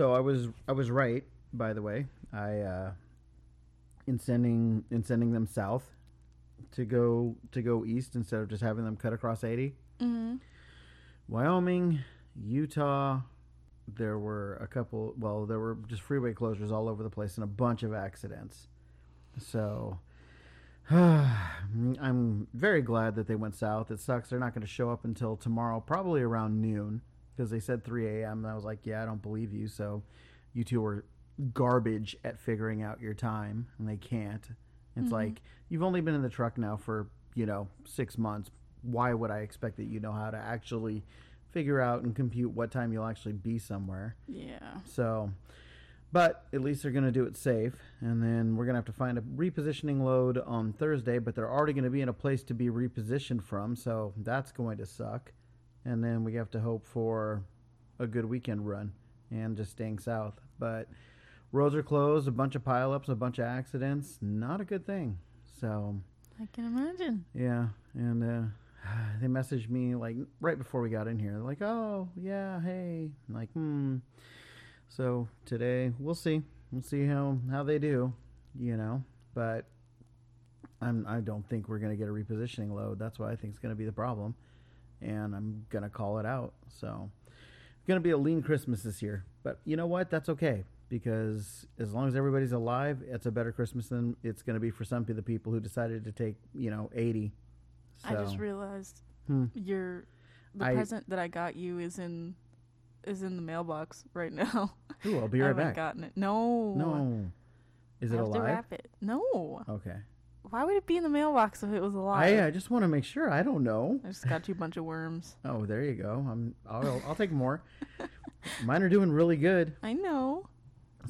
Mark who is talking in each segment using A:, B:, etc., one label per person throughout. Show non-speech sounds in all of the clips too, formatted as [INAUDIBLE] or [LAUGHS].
A: so I was I was right. By the way, I uh, in sending in sending them south to go to go east instead of just having them cut across 80.
B: Mm-hmm.
A: Wyoming, Utah, there were a couple. Well, there were just freeway closures all over the place and a bunch of accidents. So [SIGHS] I'm very glad that they went south. It sucks they're not going to show up until tomorrow, probably around noon, because they said 3 a.m. And I was like, yeah, I don't believe you. So you two are garbage at figuring out your time, and they can't. It's
B: Mhm.
A: like you've only been in the truck now for you know six months. Why would I expect that you know how to actually figure out and compute what time you'll actually be somewhere?
B: Yeah.
A: So, but at least they're going to do it safe. And then we're going to have to find a repositioning load on Thursday, but they're already going to be in a place to be repositioned from. So that's going to suck. And then we have to hope for a good weekend run and just staying south. But roads are closed, a bunch of pileups, a bunch of accidents. Not a good thing. So,
B: I can imagine.
A: yeah, and uh, [SIGHS] they messaged me like right before we got in here. They're like, "Oh, yeah, hey." I'm like, hmm. So today we'll see. We'll see how how they do, you know. But I'm I don't think we're gonna get a repositioning load. That's what I think is gonna be the problem, and I'm gonna call it out. So it's gonna be a lean Christmas this year. But you know what? That's okay because as long as everybody's alive, it's a better Christmas than it's going to be for some of the people who decided to take, you know, 80.
B: I just realized
A: Hmm.
B: your the
A: I-
B: present that I got you is in is in the mailbox right now.
A: Ooh, I'll be [LAUGHS] right I
B: haven't
A: back.
B: gotten it. No.
A: No. Is
B: I
A: it
B: to
A: alive?
B: wrap it. No.
A: Okay.
B: Why would it be in the mailbox if it was alive?
A: I, I just want to make sure. I don't know.
B: I just got you a bunch of worms. [LAUGHS]
A: Oh, there you go. I'm, I'll, I'll take more. Mine are doing really good. [LAUGHS]
B: I know.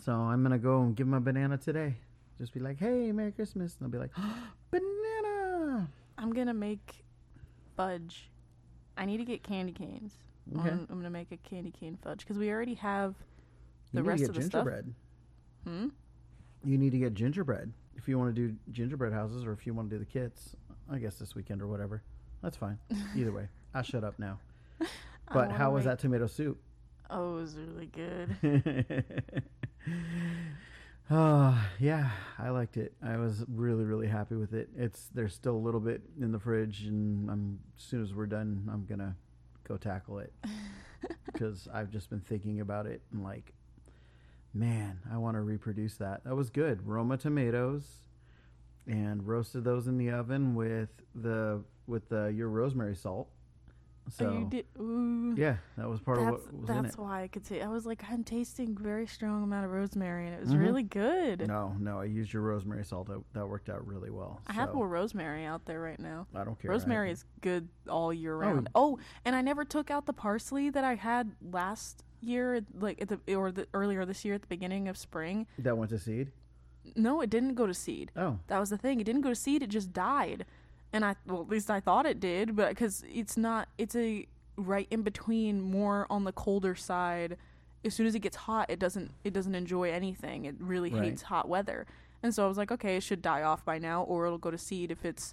A: So I'm going to go and give them a banana today. Just be like, hey, Merry Christmas. And they'll be like, banana.
B: I'm gonna make fudge. I need to get candy canes.
A: Okay.
B: I'm, I'm gonna make a candy cane fudge because we already have the
A: you need
B: rest
A: to
B: of
A: get
B: the stuff.
A: gingerbread.
B: Hmm.
A: You need to get gingerbread if you want to do gingerbread houses or if you want to do the kits. I guess this weekend or whatever. That's fine. [LAUGHS] Either way, I'll shut up now. [LAUGHS] But
B: oh,
A: how was
B: make-
A: that tomato soup?
B: Oh, it was really good.
A: oh [LAUGHS] yeah, I liked it. I was really really happy with it. It's there's still a little bit in the fridge, and I'm as soon as we're done, I'm gonna go tackle it because I've just been thinking about it and like, man, I want to reproduce that. That was good. Roma tomatoes, and roasted those in the oven with the with the your rosemary salt. So
B: oh, you did. Ooh.
A: yeah, that was part
B: that's
A: of what was in
B: that's
A: it.
B: why I could say I was like I'm tasting very strong amount of rosemary and it was
A: Mhm.
B: really good.
A: No, no, I used your rosemary salt. That, that worked out really well.
B: I have more rosemary out there right now.
A: I don't care.
B: Rosemary is good all year
A: Oh.
B: round. Oh, and I never took out the parsley that I had last year, like at the or the earlier this year at the beginning of spring.
A: that went to seed.
B: No, it didn't go to seed.
A: Oh,
B: That was the thing. It didn't go to seed. It just died, and I well at least I thought it did, but because it's not. It's a right in between, more on the colder side. As soon as it gets hot, it doesn't. It doesn't enjoy anything. It really
A: Right.
B: hates hot weather, and so I was like, okay, it should die off by now, or it'll go to seed if it's,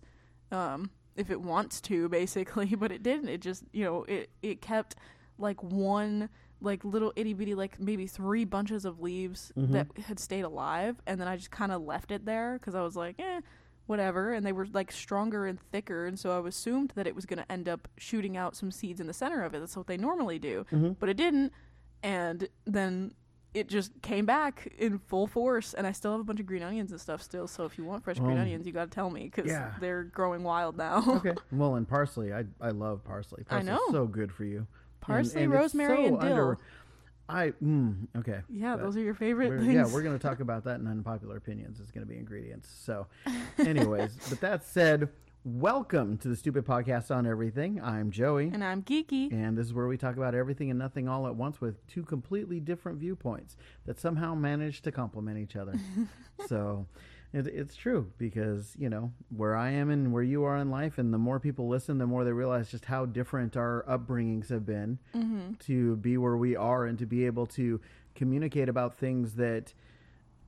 B: um, if it wants to, [LAUGHS] basically. But it didn't. It just you know it it kept like one like little itty bitty like maybe three bunches of leaves
A: Mhm.
B: that had stayed alive and then i just kind of left it there because i was like eh whatever and they were like stronger and thicker and so i assumed that it was going to end up shooting out some seeds in the center of it that's what they normally do
A: Mhm.
B: but it didn't and then it just came back in full force and i still have a bunch of green onions and stuff still so if you want fresh green
A: Um,
B: onions you got to tell me because
A: yeah.
B: they're growing wild now
A: okay. [LAUGHS] well, and parsley. I I love parsley.
B: I know.
A: so good for you. And-
B: parsley
A: and it's
B: rosemary
A: so
B: and dill
A: under- I mm, okay.
B: yeah
A: but
B: those are your favorite things
A: yeah, we're going to talk about that in unpopular opinions. It's going to be ingredients. So, anyways, [LAUGHS] but that said, welcome to the Stupid Podcast on Everything. I'm Joey.
B: and i'm geeky
A: And this is where we talk about everything and nothing all at once with two completely different viewpoints that somehow manage to complement each other. [LAUGHS] so it, it's true because, you know, where I am and where you are in life, and the more people listen, the more they realize just how different our upbringings have been
B: mm-hmm.
A: to be where we are and to be able to communicate about things that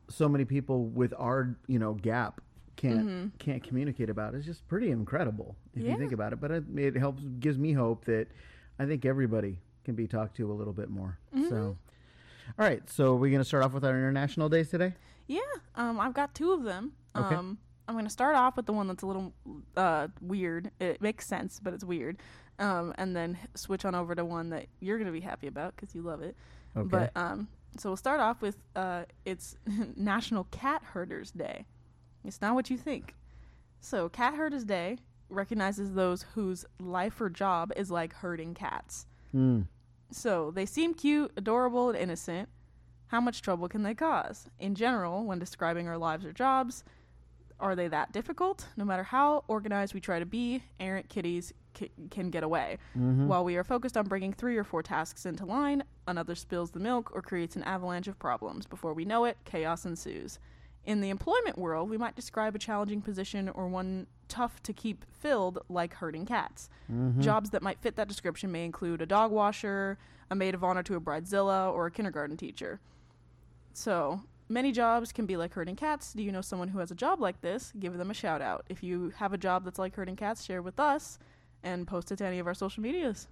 A: so many people with our, you know, gap can't
B: Mhm.
A: can't communicate about is just pretty incredible if
B: Yeah.
A: you think about it. But it, it helps gives me hope that I think everybody can be talked to a little bit more. So, All right, so we're going to start off with our international days today.
B: Yeah, um, I've got two of them.
A: Okay.
B: Um, I'm going to start off with the one that's a little uh, weird. It makes sense, but it's weird. Um, and then switch on over to one that you're going to be happy about because you love it.
A: Okay.
B: But um, so we'll start off with uh, it's [LAUGHS] National Cat Herders Day. It's not what you think. So Cat Herders Day recognizes those whose life or job is like herding cats.
A: Mm.
B: So they seem cute, adorable, and innocent. How much trouble can they cause? In general, when describing our lives or jobs, are they that difficult? No matter how organized we try to be, errant kitties c- can get away.
A: Mm-hmm.
B: While we are focused on bringing three or four tasks into line, another spills the milk or creates an avalanche of problems. Before we know it, chaos ensues. In the employment world, we might describe a challenging position or one tough to keep filled, like herding cats.
A: Mm-hmm.
B: Jobs that might fit that description may include a dog washer, a maid of honor to a bridezilla, or a kindergarten teacher. So, many jobs can be like herding cats. Do you know someone who has a job like this? Give them a shout out. If you have a job that's like herding cats, share with us and post it to any of our social medias.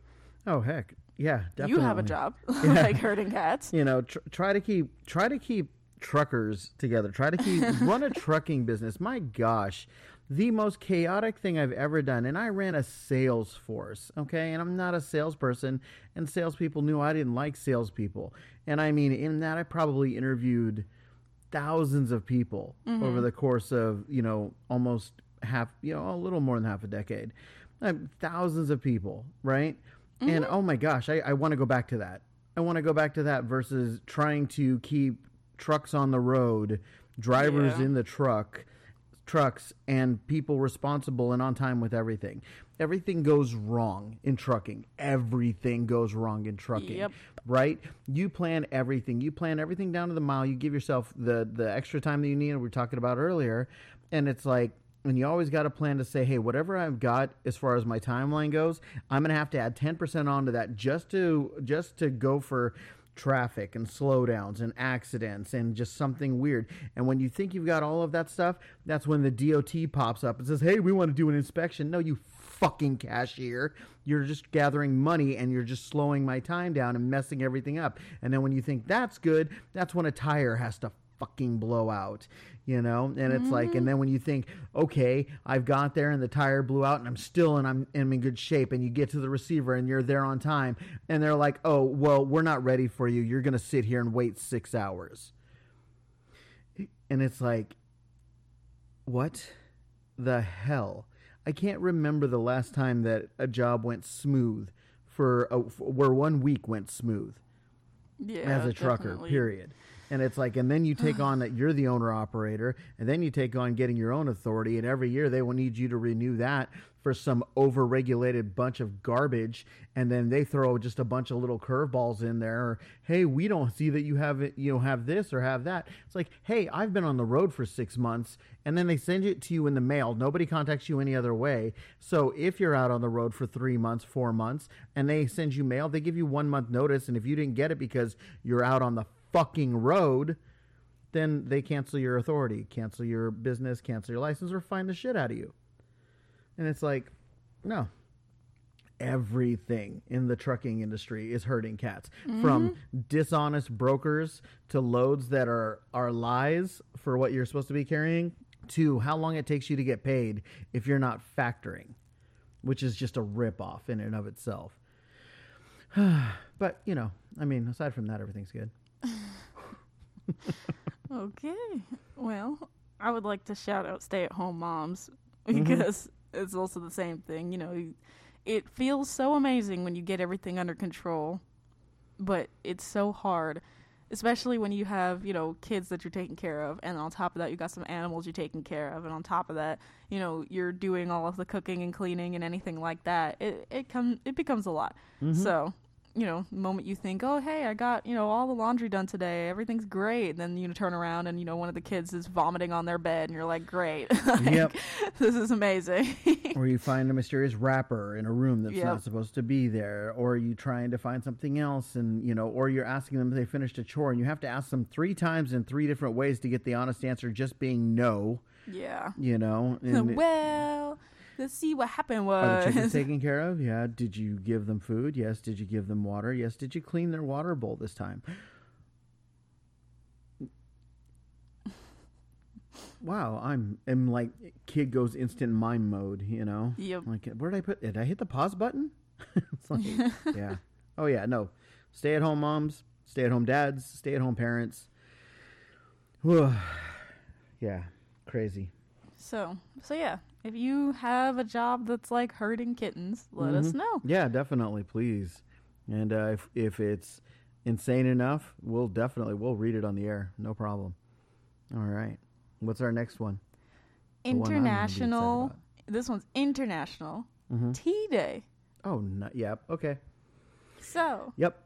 A: Oh heck, yeah, definitely.
B: You have a job [LAUGHS]
A: Yeah. [LAUGHS]
B: like herding cats.
A: You know, tr- try to keep try to keep truckers together. Try to keep [LAUGHS] run a trucking business. My gosh, the most chaotic thing I've ever done. And I ran a sales force. Okay, and I'm not a salesperson. And salespeople knew I didn't like salespeople. And I mean, in that, I probably interviewed thousands of people over the course of you know almost half you know a little more than half a decade um, thousands of people right and oh my gosh i, I want to go back to that i want to go back to that versus trying to keep trucks on the road drivers
B: Yeah.
A: in the truck trucks and people responsible and on time with everything everything goes wrong in trucking everything goes wrong in trucking
B: Yep.
A: right? You plan everything. You plan everything down to the mile. You give yourself the the extra time that you need. We were talking about earlier, and it's like. And you always got a plan to say, hey, whatever I've got as far as my timeline goes, I'm gonna have to add 10% onto that just to just to go for traffic and slowdowns and accidents and just something weird. And when you think you've got all of that stuff, that's when the DOT pops up and says, "Hey, we want to do an inspection." No, you fucking cashier. You're just gathering money and you're just slowing my time down and messing everything up. And then when you think that's good, that's when a tire has to fucking blowout, you know? And it's like, and mm. then when you think, okay, I've got there and the tire blew out and I'm still and I'm, I'm in good shape, and you get to the receiver and you're there on time, and they're like, oh, well, we're not ready for you. You're going to sit here and wait six hours. And it's like, what the hell? I can't remember the last time that a job went smooth for a, where one week went smooth
B: Yeah,
A: as a trucker,
B: definitely.
A: period. And it's like, and then you take on that you're the owner operator, and then you take on getting your own authority, and every year they will need you to renew that for some overregulated bunch of garbage, and then they throw just a bunch of little curveballs in there. Or, hey, we don't see that you have it, you know, have this or have that. It's like, hey, I've been on the road for six months, and then they send it to you in the mail. Nobody contacts you any other way. So if you're out on the road for three months, four months, and they send you mail, they give you one month notice, and if you didn't get it because you're out on the fucking road, then they cancel your authority, cancel your business, cancel your license, or fine the shit out of you. And it's like, no. Everything in the trucking industry is hurting cats. Mm-hmm. From dishonest brokers to loads that are, are lies for what you're supposed to be carrying to how long it takes you to get paid if you're not factoring, which is just a ripoff in and of itself. [SIGHS] but, you know, I mean, aside from that, everything's good. [LAUGHS]
B: Okay. Well, I would like to shout out stay at home moms
A: Mm-hmm.
B: because it's also the same thing. You know, it feels so amazing when you get everything under control, but it's so hard, especially when you have, you know, kids that you're taking care of. And on top of that, you got some animals you're taking care of. And on top of that, you know, you're doing all of the cooking and cleaning and anything like that. It, it, come, it becomes a lot.
A: Mm-hmm.
B: So, you know, moment you think, oh, hey, I got, you know, all the laundry done today, everything's great. And then you turn around and, you know, one of the kids is vomiting on their bed and you're like, great. [LAUGHS] Like,
A: Yep.
B: This is amazing. [LAUGHS]
A: or you find a mysterious wrapper in a room that's
B: Yep.
A: not supposed to be there or you trying to find something else and you know or you're asking them if they finished a chore and you have to ask them three times in three different ways to get the honest answer just being no
B: yeah.
A: you know [LAUGHS]
B: well, Let's see what happened was.
A: Are the chickens taken care of? [LAUGHS] Yeah. Did you give them food? Yes. Did you give them water? Yes. Did you clean their water bowl this time? wow, I'm am like kid goes instant mime mode, you know.
B: Yep.
A: Like where did I put? Did I hit the pause button? [LAUGHS] like, [LAUGHS] yeah. Oh yeah, no. Stay at home moms, stay at home dads, stay at home parents. [SIGHS] yeah, crazy.
B: So so yeah, if you have a job that's like herding kittens, let us
A: Mhm.
B: know.
A: Yeah, definitely, please. And uh, if if it's insane enough, we'll definitely we'll read it on the air, no problem. All right. What's our next one? The one I'm gonna be excited
B: International. This one's International
A: Mhm.
B: Tea Day.
A: Oh, no, yep. Okay.
B: So,
A: Yep.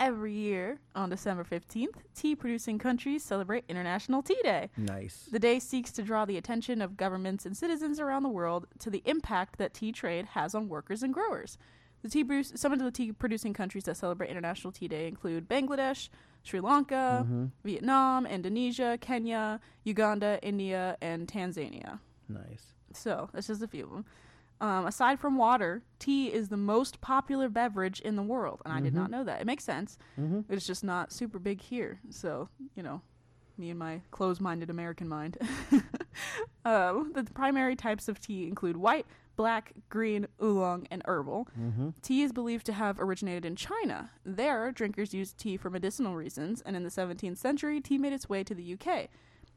B: Every year on December 15th, tea producing countries celebrate International Tea Day.
A: Nice.
B: The day seeks to draw the attention of governments and citizens around the world to the impact that tea trade has on workers and growers. The tea produce, some of the tea producing countries that celebrate International Tea Day include Bangladesh, Sri Lanka,
A: Mhm.
B: Vietnam, Indonesia, Kenya, Uganda, India, and Tanzania.
A: Nice.
B: So that's just a few of them. Um, aside from water, tea is the most popular beverage in the world, and I did not know that. It makes sense.
A: Mhm.
B: It's just not super big here. So you know, me and my closed-minded American mind. [LAUGHS] um, the primary types of tea include white, black, green, oolong, and herbal.
A: Mhm.
B: Tea is believed to have originated in China. There, drinkers used tea for medicinal reasons, and in the 17th century, tea made its way to the UK.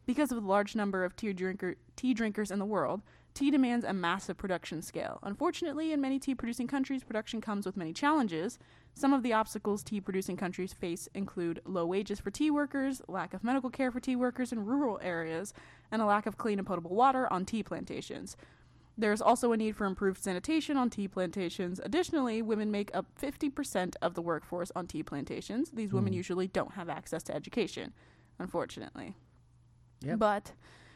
B: Because of the large number of tea, drinker, tea drinkers in the world, tea demands a massive production scale. Unfortunately, in many tea producing countries, production comes with many challenges. Some of the obstacles tea producing countries face include low wages for tea workers, lack of medical care for tea workers in rural areas, and a lack of clean and potable water on tea plantations. There's also a need for improved sanitation on tea plantations. Additionally, women make up 50% of the workforce on tea plantations. These women hmm. usually don't have access to education, unfortunately.
A: Yep.
B: But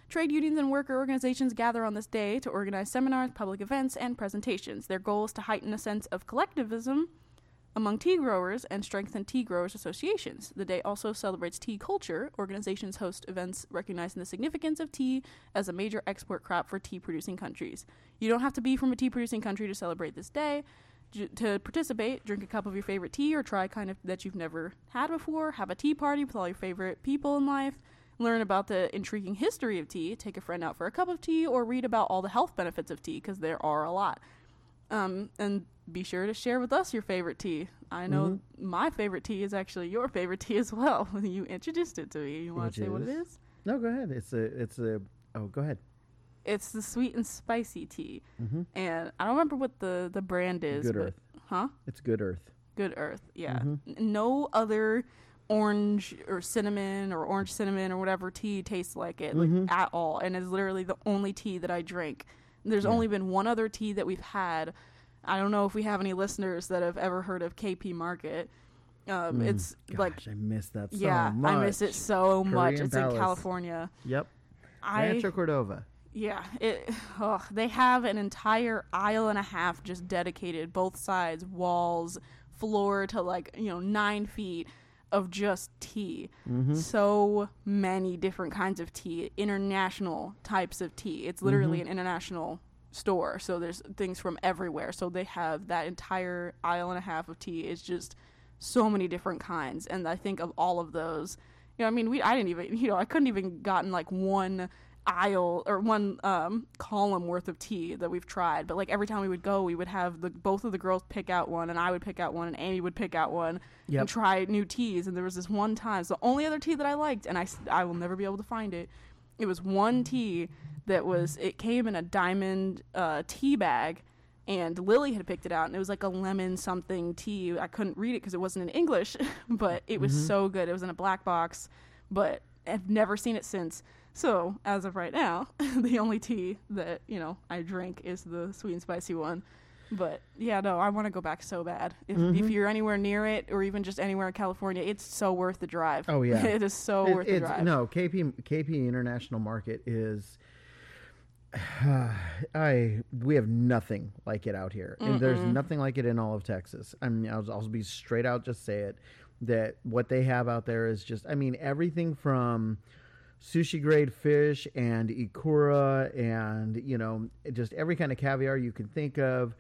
B: trade unions and worker organizations gather on this day to organize seminars, public events, and presentations. Their goal is to heighten a sense of collectivism among tea growers and strengthen tea growers associations. The day also celebrates tea culture. Organizations host events recognizing the significance of tea as a major export crop for tea producing countries. You don't have to be from a tea producing country to celebrate this day. J- to participate, drink a cup of your favorite tea or try kind of that you've never had before. Have a tea party with all your favorite people in life. Learn about the intriguing history of tea. Take a friend out for a cup of tea or read about all the health benefits of tea because there are a lot. Um, and be sure to share with us your favorite tea. I know my favorite tea is actually your favorite tea as well. [LAUGHS] you introduced it to me. You want to say what it
A: is? No, go ahead. It's a it's a oh, go ahead.
B: It's the sweet and spicy tea,
A: Mhm.
B: and I don't remember what the the brand is.
A: Good Earth.
B: huh?
A: It's Good Earth.
B: Good Earth. Yeah.
A: Mhm.
B: No other orange or cinnamon or orange cinnamon or whatever tea tastes like it like
A: Mhm.
B: at all, and it's literally the only tea that I drink. There's
A: Yeah.
B: only been one other tea that we've had. I don't know if we have any listeners that have ever heard of KP Market. Um,
A: Mm,
B: it's like
A: I miss that so
B: yeah,
A: much.
B: I miss it so much. It's
A: Palace.
B: in California.
A: Yep.
B: I
A: Rancho Cordova.
B: yeah, it. Ugh, they have an entire aisle and a half just dedicated, both sides, walls, floor to like you know nine feet of just tea.
A: Mm-hmm.
B: So many different kinds of tea, international types of tea. It's literally
A: Mm-hmm.
B: an international store, so there's things from everywhere. So they have that entire aisle and a half of tea is just so many different kinds, and I think of all of those. You know, I mean, we I didn't even [LAUGHS] you know I couldn't even gotten like one aisle or one um, column worth of tea that we've tried. But like every time we would go, we would have the both of the girls pick out one, and I would pick out one, and Amy would pick out one,
A: Yep.
B: and try new teas. And there was this one time, it's the only other tea that I liked, and I I will never be able to find it. It was one tea that was it came in a diamond uh, tea bag. And Lily had picked it out, and it was like a lemon something tea. I couldn't read it because it wasn't in English, [LAUGHS] but it was so good. It was in a black box, but I've never seen it since. So as of right now, [LAUGHS] the only tea that you know I drink is the sweet and spicy one. But yeah, no, I want to go back so bad. If, if mm-hmm. you're anywhere near it, or even just anywhere in California, it's so worth the drive.
A: Oh, yeah. [LAUGHS]
B: it is so
A: It-
B: worth the drive.
A: No, KP KP International Market is. [SIGHS] I we have nothing like it out here, and there's nothing like it in all of Texas. I mean, I'll, I'll be straight out, just say it that what they have out there is just. I mean, everything from sushi grade fish and ikura and you know just every kind of caviar you can think of.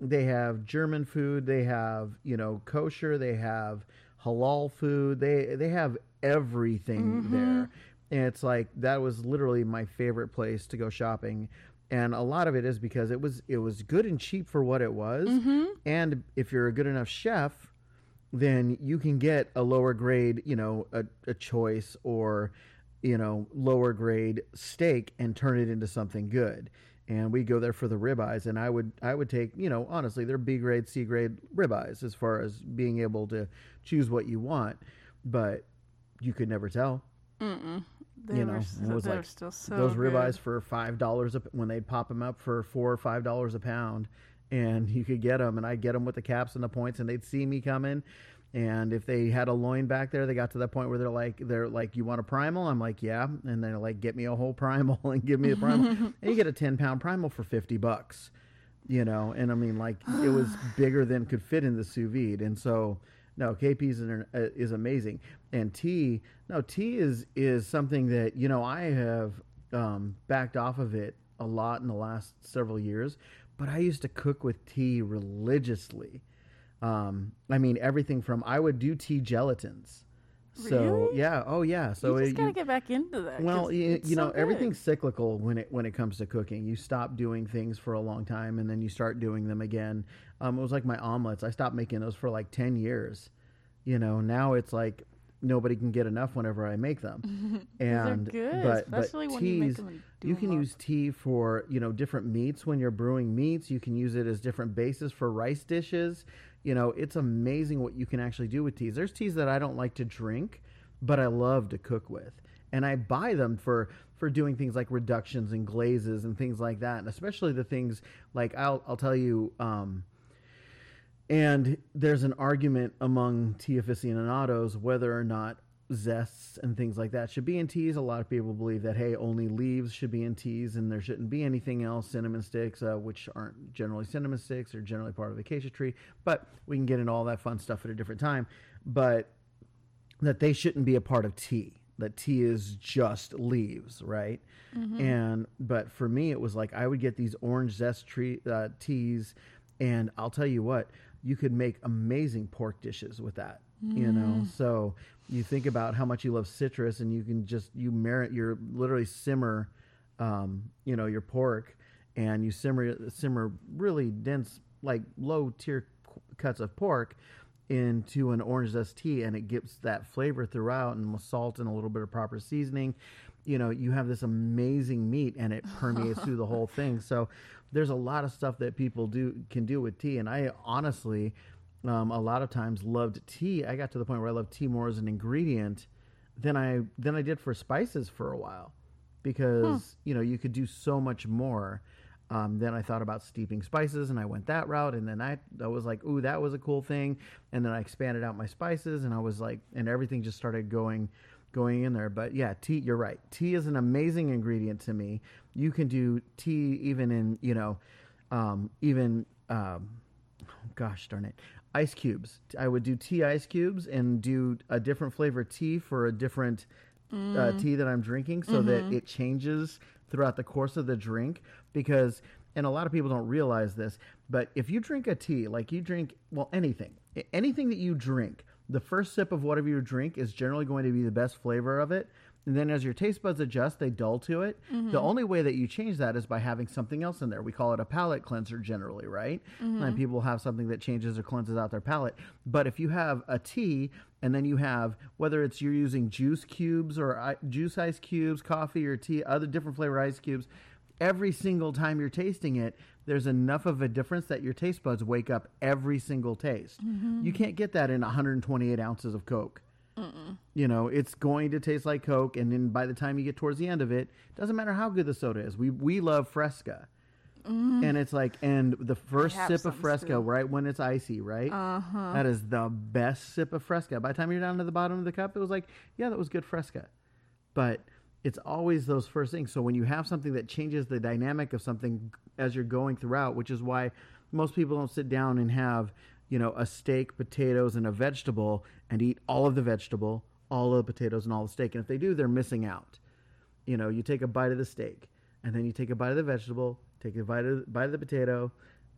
A: They have German food. They have you know kosher. They have halal food. They they have everything there. And it's like that was literally my favorite place to go shopping. And a lot of it is because it was it was good and cheap for what it was.
B: Mm-hmm.
A: And if you're a good enough chef, then you can get a lower grade, you know, a, a choice or, you know, lower grade steak and turn it into something good. And we go there for the ribeyes, and I would I would take, you know, honestly, they're B grade, C grade ribeyes as far as being able to choose what you want, but you could never tell.
B: Mm-mm. They
A: You know, it was like
B: so
A: those
B: good.
A: ribeyes for five dollars when they'd pop them up for four or five dollars a pound, and [LAUGHS] you could get them, and I'd get them with the caps and the points, and they'd see me coming. And if they had a loin back there, they got to that point where they're like, they're like, you want a primal? I'm like, yeah. And they're like, get me a whole primal [LAUGHS] and give me a primal. [LAUGHS] and you get a 10 pound primal for 50 bucks, you know? And I mean, like, it was [SIGHS] bigger than could fit in the sous vide. And so, no, KP's is, uh, is amazing. And tea, no, tea is, is something that, you know, I have um, backed off of it a lot in the last several years, but I used to cook with tea religiously. Um, I mean, everything from I would do tea gelatins. So
B: Really?
A: yeah, oh yeah. So
B: you just
A: it,
B: gotta
A: you,
B: get back into that.
A: well, you, you
B: so
A: know,
B: good.
A: everything's cyclical when it when it comes to cooking. You stop doing things for a long time, and then you start doing them again. Um, it was like my omelets. I stopped making those for like ten years. You know, now it's like nobody can get enough whenever I make them. [LAUGHS] and
B: They're good,
A: but
B: especially
A: but
B: when you make them and do
A: can use tea for you know different meats when you're brewing meats. You can use it as different bases for rice dishes. You know, it's amazing what you can actually do with teas. There's teas that I don't like to drink, but I love to cook with, and I buy them for for doing things like reductions and glazes and things like that, and especially the things like I'll I'll tell you. Um, and there's an argument among tea aficionados whether or not zests and things like that should be in teas. A lot of people believe that hey, only leaves should be in teas, and there shouldn't be anything else. Cinnamon sticks, uh, which aren't generally cinnamon sticks, are generally part of the acacia tree. But we can get into all that fun stuff at a different time. But that they shouldn't be a part of tea. That tea is just leaves, right? And but for me, it was like I would get these orange zest tree uh, teas, and I'll tell you what, you could make amazing pork dishes with that. You know, so you think about how much you love citrus, and you can just you merit your literally simmer, um, you know, your pork, and you simmer simmer really dense, like low tier cuts of pork into an orange zest tea and it gives that flavor throughout and with salt and a little bit of proper seasoning. You know you have this amazing meat and it permeates through the whole thing. So there's a lot of stuff that people do can do with tea. And i honestly um, a lot of times loved tea i got to the point where i loved tea more as an ingredient than i than i did for spices for a while because you know you could do so much more um, then I thought about steeping spices, and I went that route. And then I, I was like, "Ooh, that was a cool thing." And then I expanded out my spices, and I was like, and everything just started going, going in there. But yeah, tea. You're right. Tea is an amazing ingredient to me. You can do tea even in, you know, um, even, um, gosh darn it, ice cubes. I would do tea ice cubes and do a different flavor tea for a different uh, tea that I'm drinking, so that it changes throughout the course of the drink. Because, and a lot of people don't realize this, but if you drink a tea, like you drink, well, anything, anything that you drink, the first sip of whatever you drink is generally going to be the best flavor of it. And then as your taste buds adjust, they dull to it. The mm-hmm. only way that you change that is by having something else in there. We call it a palate cleanser generally, right? Mm-hmm. And people have something that changes or cleanses out their palate. But if you have a tea and then you have whether it's you're using juice cubes or i- juice ice cubes, coffee or tea, other different flavor ice cubes, every single time you're tasting it, there's enough of a difference that your taste buds wake up every single taste. Mm-hmm. You can't get that in 128 ounces of Coke. You know, it's going to taste like Coke, and then by the time you get towards the end of it, doesn't matter how good the soda is. We we love Fresca, and it's like, and the first sip of Fresca,
B: still.
A: right when it's icy, right?
B: Uh-huh.
A: That is the best sip of Fresca. By the time you're down to the bottom of the cup, it was like, yeah, that was good Fresca. But it's always those first things. So when you have something that changes the dynamic of something as you're going throughout, which is why most people don't sit down and have, you know, a steak, potatoes, and a vegetable and eat all of the vegetable, all of the potatoes, and all the steak. And if they do, they're missing out. You know, you take a bite of the steak, and then you take a bite of the vegetable, take a bite of, bite of the potato,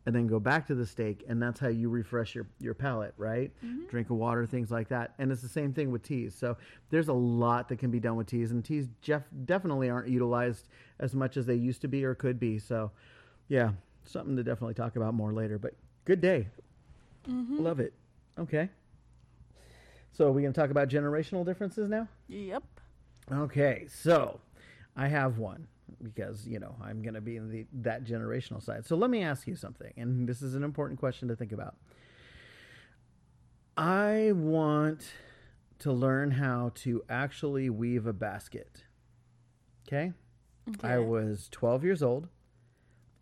A: and then go back to the steak, and that's how you refresh your your palate, right? Mm-hmm. Drink of water, things like that, and it's the same thing with teas. So there's a lot that can be done with teas, and teas definitely aren't utilized as much as they used to be or could be. So, yeah, something to definitely talk about more later. But good day, Mm-hmm. love it. Okay, so are we gonna talk about generational differences now?
B: Yep.
A: Okay, so I have one because you know I'm going to be in the that generational side. So let me ask you something, and this is an important question to think about. I want to learn how to actually weave a basket. Okay? I was 12 years old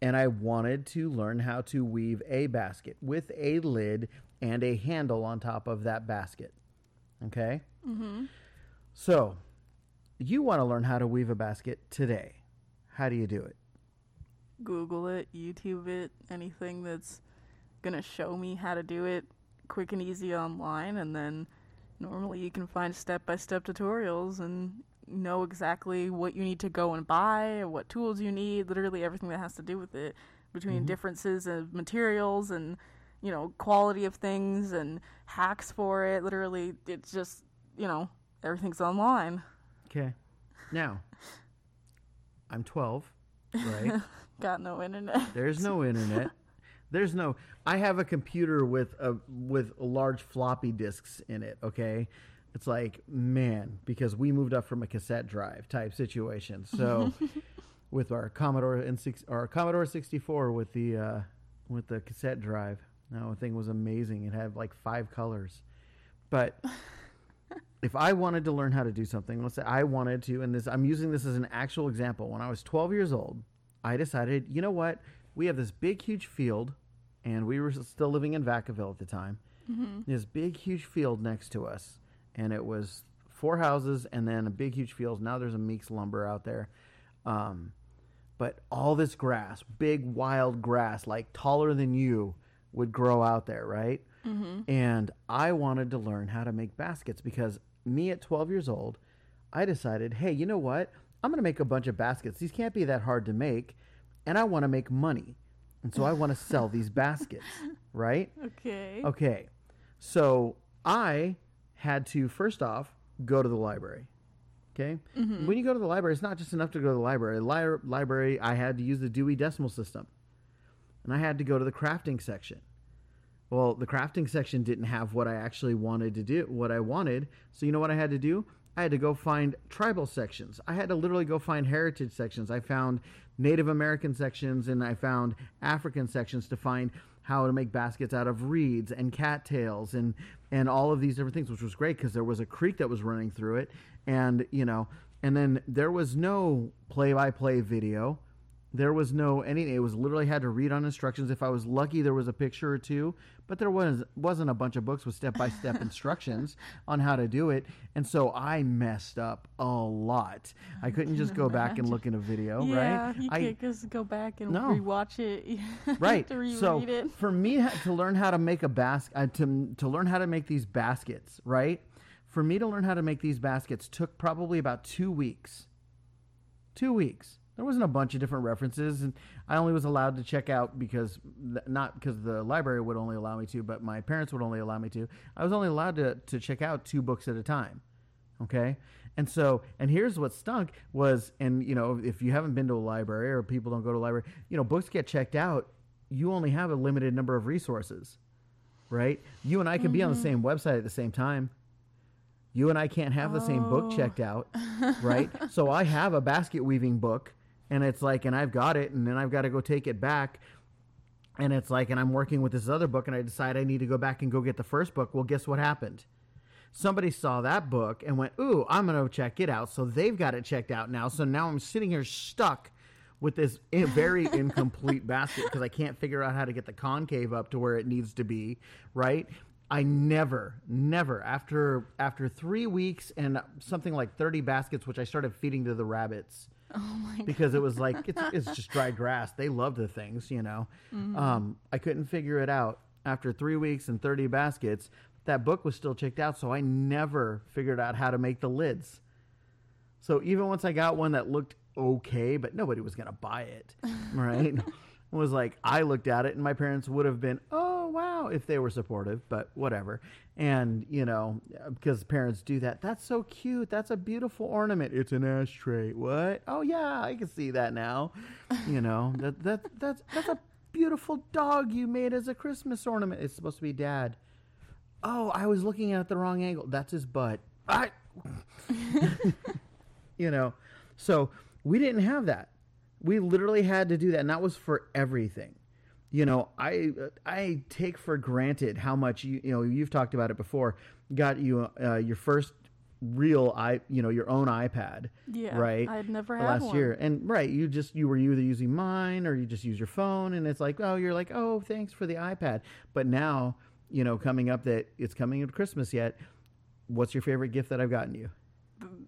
A: and I wanted to learn how to weave a basket with a lid and a handle on top of that basket. Okay?
B: Mm-hmm.
A: So, you want to learn how to weave a basket today. How do you do it?
B: Google it, YouTube it, anything that's gonna show me how to do it quick and easy online, and then normally you can find step by step tutorials and know exactly what you need to go and buy, what tools you need, literally everything that has to do with it, between mm-hmm. differences of materials and you know quality of things and hacks for it. Literally, it's just you know everything's online.
A: Okay. Now, I'm 12, right? [LAUGHS]
B: Got no internet.
A: There's no internet. There's no I have a computer with a with large floppy disks in it, okay? It's like, man, because we moved up from a cassette drive type situation. So [LAUGHS] with our Commodore N6 our Commodore 64 with the uh with the cassette drive. That thing was amazing. It had like five colors. But [LAUGHS] if I wanted to learn how to do something, let's say I wanted to, and this I'm using this as an actual example. When I was 12 years old, I decided, you know what? We have this big, huge field, and we were still living in Vacaville at the time. This big, huge field next to us, and it was four houses and then a big, huge field. Now there's a Meeks lumber out there. Um, but all this grass, big, wild grass, like taller than you, would grow out there, right? And I wanted to learn how to make baskets because me at 12 years old, I decided, hey, you know what? I'm going to make a bunch of baskets. These can't be that hard to make. And I want to make money. And so I want to sell these baskets, [LAUGHS] right?
B: Okay.
A: Okay. So I had to, first off, go to the library. Okay. Mm-hmm. When you go to the library, it's not just enough to go to the library. Li- library, I had to use the Dewey Decimal System. And I had to go to the crafting section. Well, the crafting section didn't have what I actually wanted to do, what I wanted. So you know what I had to do? I had to go find tribal sections. I had to literally go find heritage sections. I found Native American sections and I found African sections to find how to make baskets out of reeds and cattails and and all of these different things, which was great because there was a creek that was running through it, and you know, and then there was no play-by-play video. There was no anything. It was literally had to read on instructions. If I was lucky, there was a picture or two, but there was wasn't a bunch of books with step by step instructions on how to do it. And so I messed up a lot. I couldn't just go back and look in a video, [LAUGHS]
B: Yeah,
A: right?
B: you
A: I,
B: can't just go back and
A: No.
B: rewatch it. [LAUGHS]
A: Right. so
B: it.
A: for me to learn how to make a basket, uh, to to learn how to make these baskets, right? For me to learn how to make these baskets took probably about two weeks. Two weeks. There wasn't a bunch of different references, and I only was allowed to check out because not because the library would only allow me to, but my parents would only allow me to. I was only allowed to to check out two books at a time. Okay. And so, and here's what stunk was, and you know, if you haven't been to a library or people don't go to a library, you know, books get checked out. You only have a limited number of resources, right? You and I can be on the mm-hmm. same website at the same time. You and I can't have the same book
B: Oh.
A: checked out, [LAUGHS] right? so I have a basket weaving book, and it's like, and I've got it, and then I've got to go take it back. And it's like, and I'm working with this other book, and I decide I need to go back and go get the first book. Well, guess what happened? somebody saw that book and went, "Ooh, I'm going to check it out." So they've got it checked out now. So now I'm sitting here stuck with this very [LAUGHS] incomplete basket because I can't figure out how to get the concave up to where it needs to be, right? I never, never after after 3 weeks and something like 30 baskets which I started feeding to the rabbits [LAUGHS]
B: Oh my
A: because it was like it's, it's just dry grass. They love the things, you know. Um, I couldn't figure it out after three weeks and thirty baskets. That book was still checked out, so I never figured out how to make the lids. So even once I got one that looked okay, but nobody was gonna buy it, right? [LAUGHS] was like I looked at it and my parents would have been, "Oh, wow," if they were supportive, but whatever. And, you know, because parents do that. That's so cute. That's a beautiful ornament. It's an ashtray. What? Oh yeah, I can see that now. You know, that that that's that's a beautiful dog you made as a Christmas ornament. It's supposed to be dad. Oh, I was looking at the wrong angle. That's his butt. I [LAUGHS] you know. So we didn't have that. We literally had to do that, and that was for everything. You know, I I take for granted how much you you know you've talked about it before. Got you uh, your first real i you know your own iPad.
B: Yeah,
A: right.
B: I'd never had
A: last
B: one.
A: year, and right, you just you were either using mine or you just use your phone, and it's like oh you're like oh thanks for the iPad. But now you know coming up that it's coming at Christmas yet. What's your favorite gift that I've gotten you?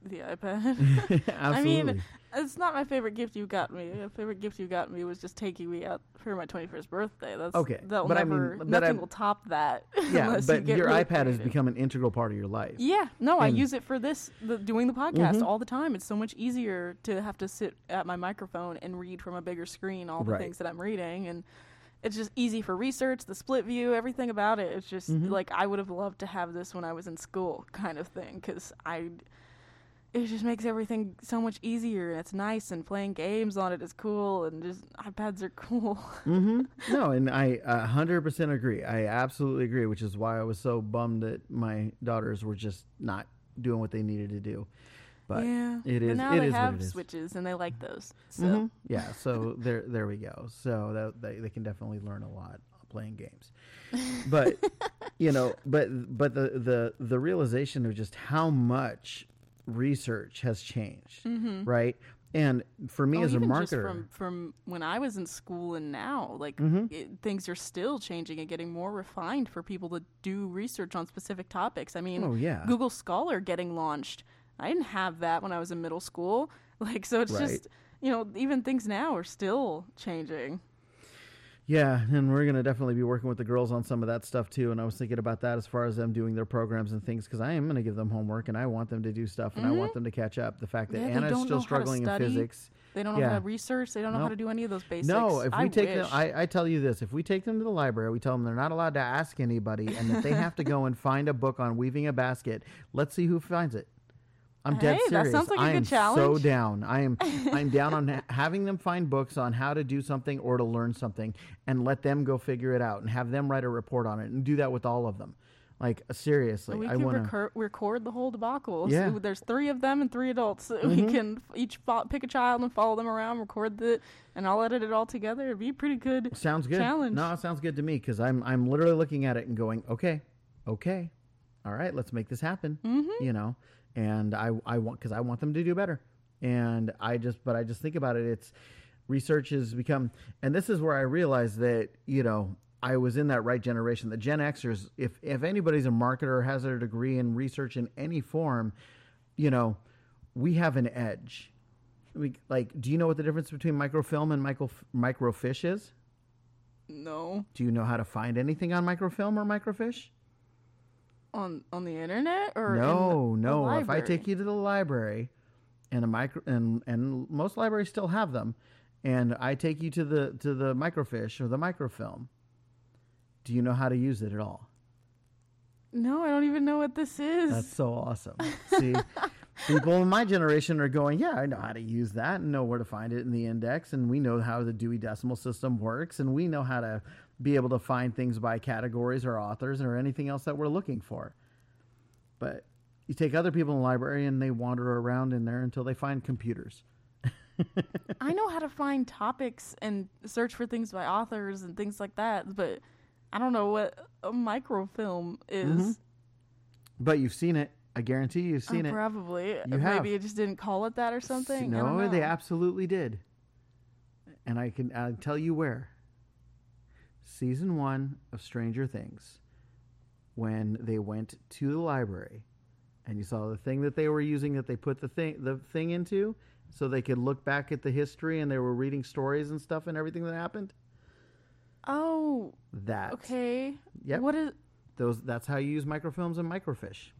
B: The iPad.
A: Absolutely. [LAUGHS]
B: I mean, it's not my favorite gift you got me. My favorite gift you got me was just taking me out for my 21st birthday. That's
A: Okay,
B: That'll
A: but I mean, but
B: nothing
A: I-
B: will top that. [LAUGHS]
A: yeah,
B: unless you
A: but your
B: really
A: iPad has become an integral part of your life.
B: Yeah, no, I use it for this, the, doing the podcast
A: Mhm.
B: all the time. It's so much easier to have to sit at my microphone and read from a bigger screen all the
A: Right.
B: things that I'm reading, and it's just easy for research, the split view, everything about it. It's just
A: Mhm.
B: like I would have loved to have this when I was in school, kind of thing, because I. It just makes everything so much easier, and it's nice, and playing games on it is cool, and just iPads are [LAUGHS] cool.
A: hmm [LAUGHS] No, and I hundred percent agree. I absolutely agree, which is why I was so bummed that my daughters were just not doing what they needed to do. But
B: yeah,
A: it is But
B: now
A: it
B: they
A: is
B: have
A: it is.
B: switches, and they like those. So
A: Mhm. [LAUGHS] yeah, so there there we go. So that they, they can definitely learn a lot playing games. But you know, but but the the the realization of just how much research has changed, right? And for me
B: Mm-hmm. Oh,
A: as a marketer,
B: from from when I was in school and now, like
A: Mhm.
B: it, things are still changing and getting more refined for people to do research on specific topics. I mean,
A: oh yeah,
B: Google Scholar getting launched. I didn't have that when I was in middle school. [LAUGHS] Like, so it's
A: Right.
B: just you know, even things now are still changing.
A: Yeah, and we're gonna definitely be working with the girls on some of that stuff too. And I was thinking about that as far as them doing their programs and things, because I am gonna give them homework and I want them to do stuff and I want them to catch up. The fact that
B: Mm-hmm. Yeah,
A: Anna's still struggling in physics.
B: They don't know
A: Yeah.
B: how to research. They don't know how to do any of those basics.
A: No, if we
B: I
A: take them. I, I tell you this: if we take them to the library, we tell them they're not allowed to ask anybody, and that they have to go and find a book on weaving a basket. Let's see who finds it. I'm dead
B: Hey, that
A: serious.
B: sounds like a
A: I
B: good
A: am so down. I am I'm down on [LAUGHS] ha- having them find books on how to do something or to learn something, and let them go figure it out, and have them write a report on it, and do that with all of them. Like seriously,
B: we
A: I
B: can
A: to.
B: recur- record the whole debacle.
A: Yeah. Mm-hmm.
B: So there's three of them and three adults. So [LAUGHS] We can each fo- pick a child and follow them around, record the, and I'll edit it all together. It'd be a pretty good.
A: Sounds good.
B: challenge.
A: No, it sounds good to me because I'm I'm literally looking at it and going, okay, okay, all right, let's make this happen. Mm-hmm. You know, and I I want because I want them to do better, and I just but I just think about it. It's research has become, and this is where I realize that you know I was in that right generation. The Gen Xers, if if anybody's a marketer has a degree in research in any form, you know, we have an edge. We like. Do you know what the difference between microfilm and micro microfiche is?
B: No,
A: Do you know how to find anything on microfilm or microfiche?
B: On on the internet or
A: No,
B: the- the
A: no. If I take you to the library, and a micro and and most libraries still have them, and I take you to the to the microfiche or the microfilm, do you know how to use it at all?
B: no, I don't even know what this is.
A: That's so awesome. [LAUGHS] See, people in my generation are going, yeah, I know how to use that and know where to find it in the index, and we know how the Dewey Decimal System works, and we know how to be able to find things by categories or authors or anything else that we're looking for. But you take other people in the library and they wander around in there until they find computers. [LAUGHS]
B: I know how to find topics and search for things by authors and things like that, but I don't know what a microfilm is.
A: Mm-hmm. But you've seen it. I guarantee you've seen
B: Uh,
A: it.
B: Probably.
A: You
B: Maybe it just didn't call it that or something.
A: No, they absolutely did. And I can I'll tell you where. Season one of Stranger Things, when they went to the library, and you saw the thing that they were using that they put the thing the thing into, so they could look back at the history and they were reading stories and stuff and everything that happened.
B: Oh,
A: That
B: okay.
A: Yep.
B: What is?
A: those that's how you use microfilms and microfiche.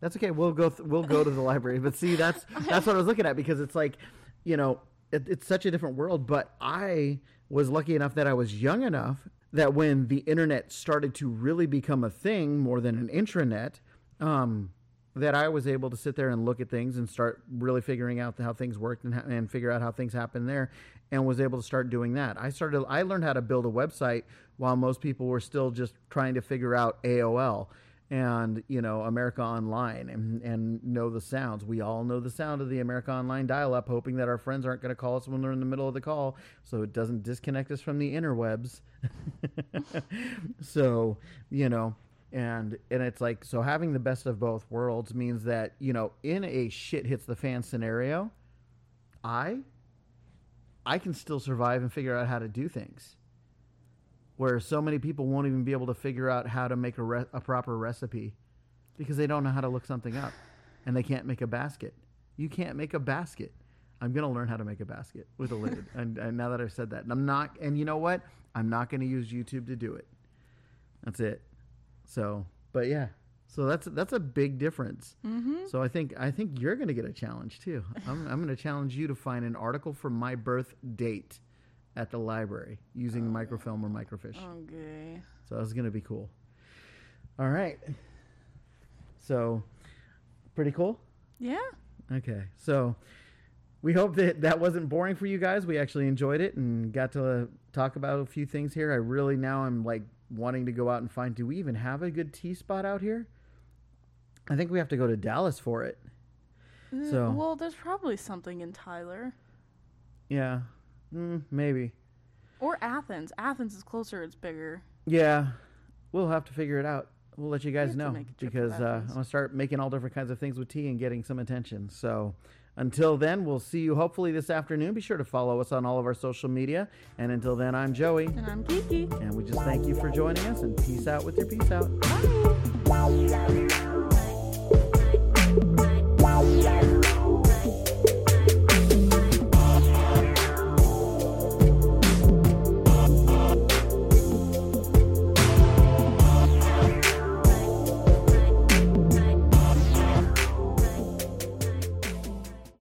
A: That's okay. We'll go. Th- we'll go to the library. But see, that's that's what I was looking at because it's like, you know, it, it's such a different world. But I was lucky enough that I was young enough that when the internet started to really become a thing more than an intranet, um, that I was able to sit there and look at things and start really figuring out how things worked and, and figure out how things happened there and was able to start doing that. I started I learned how to build a website while most people were still just trying to figure out AOL and you know America Online and and know the sounds. We all know the sound of the America Online dial-up, hoping that our friends aren't going to call us when they're in the middle of the call, so it doesn't disconnect us from the interwebs. [LAUGHS] so you know, and and it's like so having the best of both worlds means that you know in a shit hits the fan scenario, I I can still survive and figure out how to do things where so many people won't even be able to figure out how to make a, re- a proper recipe because they don't know how to look something up and they can't make a basket. You can't make a basket. I'm going to learn how to make a basket with a lid. [LAUGHS] and, and now that I've said that, and I'm not, and you know what? I'm not going to use YouTube to do it. That's it. So, but yeah. So that's that's a big difference.
B: Mm-hmm.
A: So I think I think you're going to get a challenge too. I'm I'm going to challenge you to find an article from my birth date at the library using microfilm or microfiche.
B: Okay.
A: So that's going to be cool. All right. So, pretty cool.
B: Yeah.
A: Okay. So, we hope that that wasn't boring for you guys. We actually enjoyed it and got to talk about a few things here. I really now I'm like wanting to go out and find do we even have a good tea spot out here? I think we have to go to Dallas for it.
B: Uh,
A: So-
B: well, there's probably something in Tyler
A: Yeah. Mm, maybe.
B: or Athens. Athens is closer. It's bigger.
A: Yeah, we'll have to figure it out. We'll let you guys know
B: make a trip to
A: because uh, I'm gonna start making all different kinds of things with tea and getting some attention. So until then, we'll see you hopefully this afternoon. Be sure to follow us on all of our social media. And until then, I'm Joey,
B: And I'm Kiki.
A: and we just thank you for joining us. And peace out with your peace out.
B: Bye.